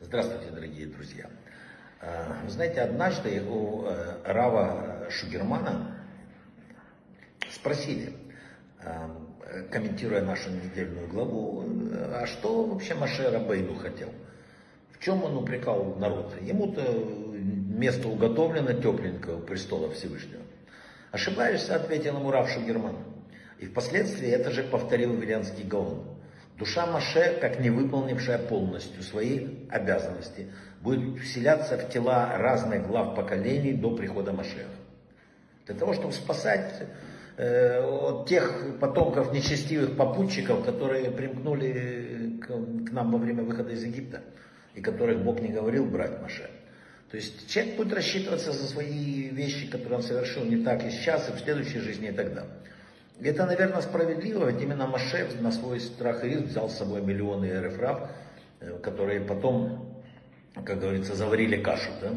Здравствуйте, дорогие друзья. А, вы знаете, однажды у э, Рава Шугермана спросили, а, комментируя нашу недельную главу, а что вообще Маше Рабейну хотел? В чем он упрекал народ? Ему-то место уготовлено тепленького престола Всевышнего. Ошибаешься, ответил ему Рав Шугерман. И впоследствии это же повторил Веленский Гаон. Душа Маше, как не выполнившая полностью свои обязанности, будет вселяться в тела разных глав поколений до прихода Машеха. Для того, чтобы спасать э, от тех потомков нечестивых попутчиков, которые примкнули к, к нам во время выхода из Египта, и которых Бог не говорил брать Маше. То есть человек будет рассчитываться за свои вещи, которые он совершил не так и сейчас, и в следующей жизни и так далее. Это, наверное, справедливо, ведь именно Маше на свой страх и риск взял с собой миллионы эрефрав, э, которые потом, как говорится, заварили кашу. Да?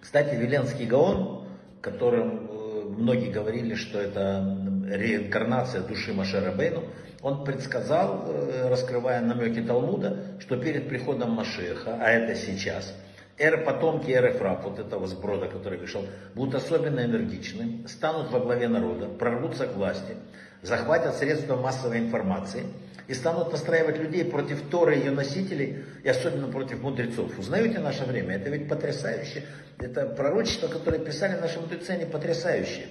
Кстати, Веленский Гаон, которым э, многие говорили, что это реинкарнация души Маше Рабейну, он предсказал, э, раскрывая намеки Талмуда, что перед приходом Машеха, а это сейчас – Эр, потомки Эр Эфрап, вот этого сброда, который вышел, будут особенно энергичны, станут во главе народа, прорвутся к власти, захватят средства массовой информации и станут настраивать людей против Торы и ее носителей, и особенно против мудрецов. Узнаете наше время? Это ведь потрясающе. Это пророчество, которое писали наши мудрецы, они потрясающие.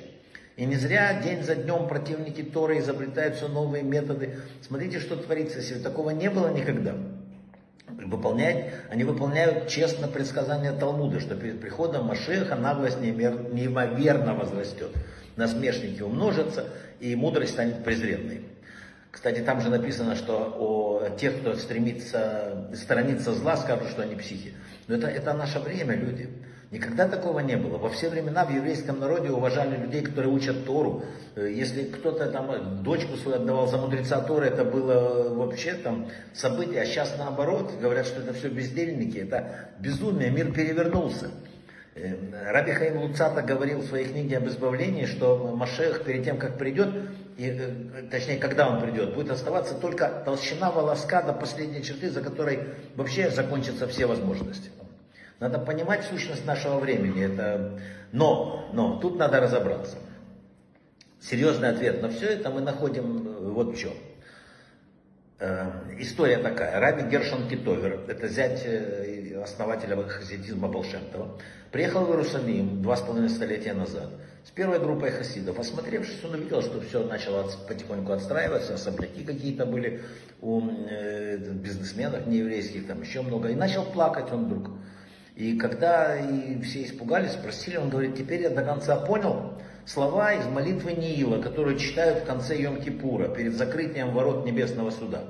И не зря день за днем противники Торы изобретают все новые методы. Смотрите, что творится, если такого не было никогда выполнять, они выполняют честно предсказания Талмуда, что перед приходом Машеха наглость неимоверно возрастет, насмешники умножатся, и мудрость станет презренной. Кстати, там же написано, что о тех, кто стремится, сторонится зла, скажут, что они психи. Но это, это наше время, люди. Никогда такого не было. Во все времена в еврейском народе уважали людей, которые учат Тору. Э, если кто-то там э, дочку свою отдавал за мудреца Торы, это было вообще там событие. А сейчас наоборот, говорят, что это все бездельники, это безумие, мир перевернулся. Э, Раби Хаим Луцата говорил в своей книге об избавлении, что Машех перед тем, как придет, и, точнее, когда он придет, будет оставаться только толщина волоска до последней черты, за которой вообще закончатся все возможности. Надо понимать сущность нашего времени. Это... Но, но, тут надо разобраться. Серьезный ответ на все это мы находим э, вот в чем. Э, история такая. Раби Гершон Китовер, это зять э, основателя хасидизма Болшемтова, приехал в Иерусалим два с половиной столетия назад с первой группой хасидов. Осмотревшись, он увидел, что все начало потихоньку отстраиваться, особняки какие-то были у бизнесменов нееврейских, там еще много. И начал плакать он вдруг. И когда и все испугались, спросили, он говорит, теперь я до конца понял слова из молитвы Ниила, которую читают в конце Йом-Кипура, перед закрытием ворот Небесного Суда.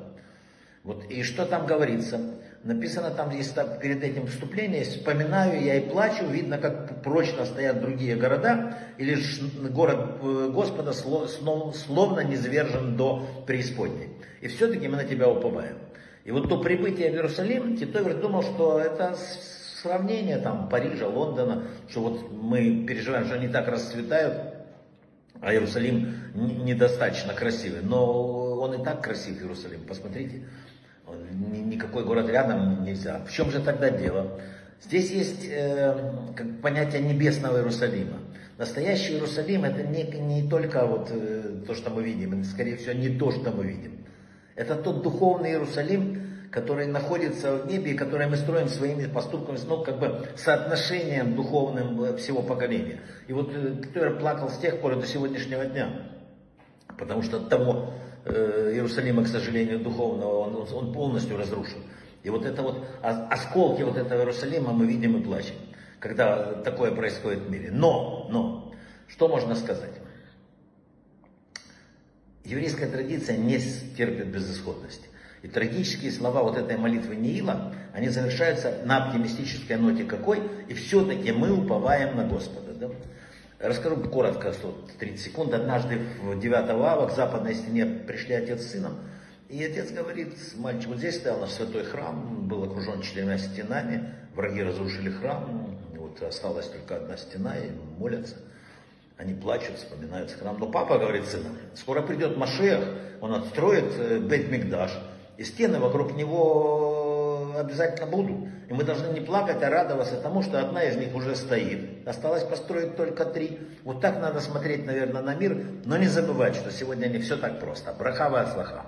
Вот, и что там говорится? Написано там так, перед этим вступлением, вспоминаю я и плачу, видно, как прочно стоят другие города, и лишь город э, Господа словно не звержен до преисподней. И все-таки мы на тебя уповаем. И вот до прибытия в Иерусалим Титовер думал, что это сравнение там Парижа, Лондона, что вот мы переживаем, что они так расцветают, а Иерусалим недостаточно красивый. Но он и так красив, Иерусалим, посмотрите. Никакой город рядом нельзя. В чем же тогда дело? Здесь есть э, как понятие небесного Иерусалима. Настоящий Иерусалим это не, не только вот э, то, что мы видим, это скорее всего не то, что мы видим. Это тот духовный Иерусалим, который находится в небе и который мы строим своими поступками, ну, как бы соотношением духовным э, всего поколения. И вот Ктуэр плакал с тех пор до сегодняшнего дня, потому что от того э, Иерусалима, к сожалению, духовного, он, он полностью разрушен. И вот это вот, осколки вот этого Иерусалима мы видим и плачем, когда такое происходит в мире. Но, но, что можно сказать? Еврейская традиция не терпит безысходности. И трагические слова вот этой молитвы Неила, они завершаются на оптимистической ноте какой? И все-таки мы уповаем на Господа. Да? Расскажу коротко, 30 секунд. Однажды в 9 ава к западной стене пришли отец с сыном. И отец говорит, мальчик, вот здесь стоял наш святой храм, был окружен четырьмя стенами, враги разрушили храм, вот осталась только одна стена, и молятся. Они плачут, вспоминают храм. Но папа говорит сыну, скоро придет Машех, он отстроит э, Бет Мигдаш, И стены вокруг него обязательно будут. И мы должны не плакать, а радоваться тому, что одна из них уже стоит. Осталось построить только три. Вот так надо смотреть, наверное, на мир, но не забывать, что сегодня не все так просто. Брахава от слаха.